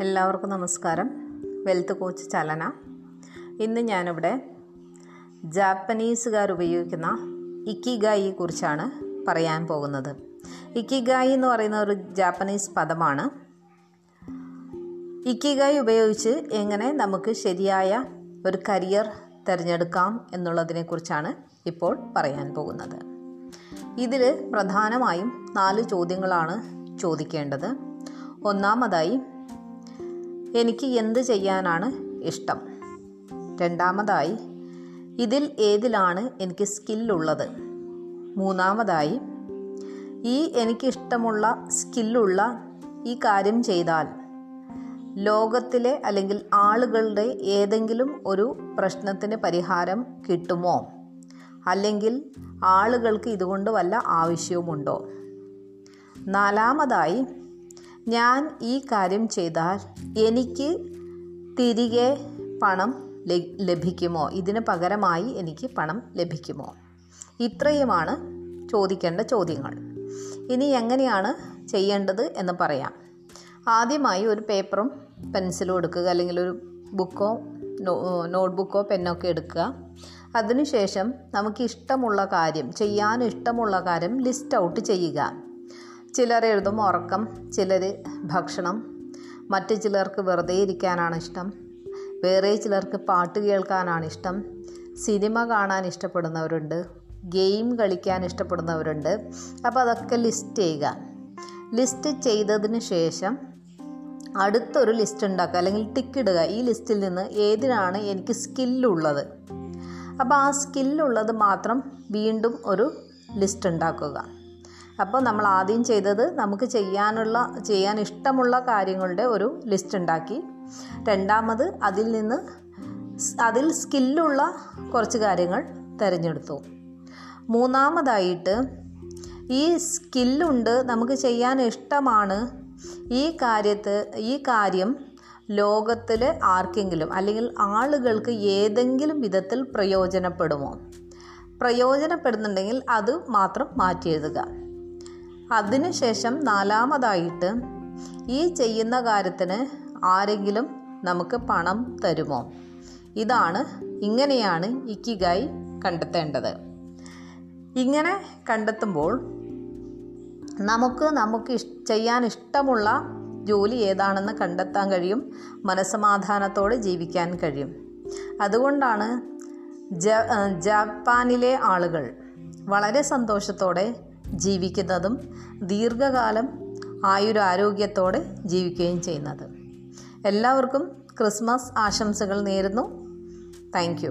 എല്ലാവർക്കും നമസ്കാരം. Wealth coach ചലന. ഇന്ന് ഞാനിവിടെ ജാപ്പനീസുകാർ ഉപയോഗിക്കുന്ന ഇക്കിഗായിയെ കുറിച്ചാണ് പറയാൻ പോകുന്നത്. ഇക്കിഗായി എന്ന് പറയുന്ന ഒരു ജാപ്പനീസ് പദമാണ്. ഇക്കിഗായി ഉപയോഗിച്ച് എങ്ങനെ നമുക്ക് ശരിയായ ഒരു കരിയർ തിരഞ്ഞെടുക്കാം എന്നുള്ളതിനെക്കുറിച്ചാണ് ഇപ്പോൾ പറയാൻ പോകുന്നത്. ഇതിൽ പ്രധാനമായും നാല് ചോദ്യങ്ങളാണ് ചോദിക്കേണ്ടത്. ഒന്നാമതായി എനിക്ക് എന്ത് ചെയ്യാനാണ് ഇഷ്ടം? രണ്ടാമതായി ഇതിൽ ഏതിലാണ് എനിക്ക് സ്കില്ലുള്ളത്? മൂന്നാമതായി ഈ എനിക്കിഷ്ടമുള്ള സ്കില്ലുള്ള ഈ കാര്യം ചെയ്താൽ ലോകത്തിലെ അല്ലെങ്കിൽ ആളുകളുടെ ഏതെങ്കിലും ഒരു പ്രശ്നത്തിന് പരിഹാരം കിട്ടുമോ? അല്ലെങ്കിൽ ആളുകൾക്ക് ഇതുകൊണ്ട് വല്ല ആവശ്യവുമുണ്ടോ? നാലാമതായി ഞാൻ ഈ കാര്യം ചെയ്താൽ എനിക്ക് തിരികെ പണം ലഭിക്കുമോ? ഇതിന് പകരമായി എനിക്ക് പണം ലഭിക്കുമോ? ഇത്രയുമാണ് ചോദിക്കേണ്ട ചോദ്യങ്ങൾ. ഇനി എങ്ങനെയാണ് ചെയ്യേണ്ടത് എന്ന് പറയാം. ആദ്യമായി ഒരു പേപ്പറും പെൻസിലും എടുക്കുക അല്ലെങ്കിൽ ഒരു ബുക്കോ നോട്ട്ബുക്കോ പെന്നൊക്കെ എടുക്കുക. അതിനുശേഷം നമുക്ക് ഇഷ്ടമുള്ള കാര്യം ചെയ്യാൻ ഇഷ്ടമുള്ള കാര്യം ലിസ്റ്റ് ഔട്ട് ചെയ്യുക. ചിലർ എഴുതും ഉറക്കം ചിലർ ഭക്ഷണം. മറ്റു ചിലർക്ക് വെറുതെ ഇരിക്കാനാണ് ഇഷ്ടം. വേറെ ചിലർക്ക് പാട്ട് കേൾക്കാനാണ് ഇഷ്ടം. സിനിമ കാണാൻ ഇഷ്ടപ്പെടുന്നവരുണ്ട്. ഗെയിം കളിക്കാൻ ഇഷ്ടപ്പെടുന്നവരുണ്ട്. അപ്പോൾ അതൊക്കെ ലിസ്റ്റ് ചെയ്യുക. ലിസ്റ്റ് ചെയ്തതിന് ശേഷം അടുത്തൊരു ലിസ്റ്റ് ഉണ്ടാക്കുക. അല്ലെങ്കിൽ ടിക്ക് ഇടുക. ഈ ലിസ്റ്റിൽ നിന്ന് ഏതിനാണ് എനിക്ക് സ്കില്ലുള്ളത് അപ്പോൾ ആ സ്കില്ലുള്ളത് മാത്രം വീണ്ടും ഒരു ലിസ്റ്റ് ഉണ്ടാക്കുക. അപ്പോൾ നമ്മൾ ആദ്യം ചെയ്തത് നമുക്ക് ചെയ്യാനുള്ള ചെയ്യാൻ ഇഷ്ടമുള്ള കാര്യങ്ങളുടെ ഒരു ലിസ്റ്റ് ഉണ്ടാക്കി. രണ്ടാമത് അതിൽ നിന്ന് അതിൽ സ്കില്ലുള്ള കുറച്ച് കാര്യങ്ങൾ തിരഞ്ഞെടുത്തു. മൂന്നാമതായിട്ട് ഈ സ്കില്ലുണ്ട് നമുക്ക് ചെയ്യാൻ ഇഷ്ടമാണ് ഈ കാര്യത്ത് ഈ കാര്യം ലോകത്തിലെ ആർക്കെങ്കിലും അല്ലെങ്കിൽ ആളുകൾക്ക് ഏതെങ്കിലും വിധത്തിൽ പ്രയോജനപ്പെടുമോ? പ്രയോജനപ്പെടുന്നുണ്ടെങ്കിൽ അത് മാത്രം മാറ്റി എഴുതുക. അതിനുശേഷം നാലാമതായിട്ട് ഈ ചെയ്യുന്ന കാര്യത്തിന് ആരെങ്കിലും നമുക്ക് പണം തരുമോ? ഇതാണ് ഇങ്ങനെയാണ് ഇക്കിഗായി കണ്ടെത്തേണ്ടത്. ഇങ്ങനെ കണ്ടെത്തുമ്പോൾ നമുക്ക് നമുക്ക് ചെയ്യാൻ ഇഷ്ടമുള്ള ജോലി ഏതാണെന്ന് കണ്ടെത്താൻ കഴിയും മനസമാധാനത്തോടെ ജീവിക്കാൻ കഴിയും. അതുകൊണ്ടാണ് ജപ്പാനിലെ ആളുകൾ വളരെ സന്തോഷത്തോടെ ജീവിക്കുന്നതും ദീർഘകാലം ആയുരാരോഗ്യത്തോടെ ജീവിക്കുകയും ചെയ്യുന്നത്. എല്ലാവർക്കും ക്രിസ്മസ് ആശംസകൾ നേരുന്നു. താങ്ക്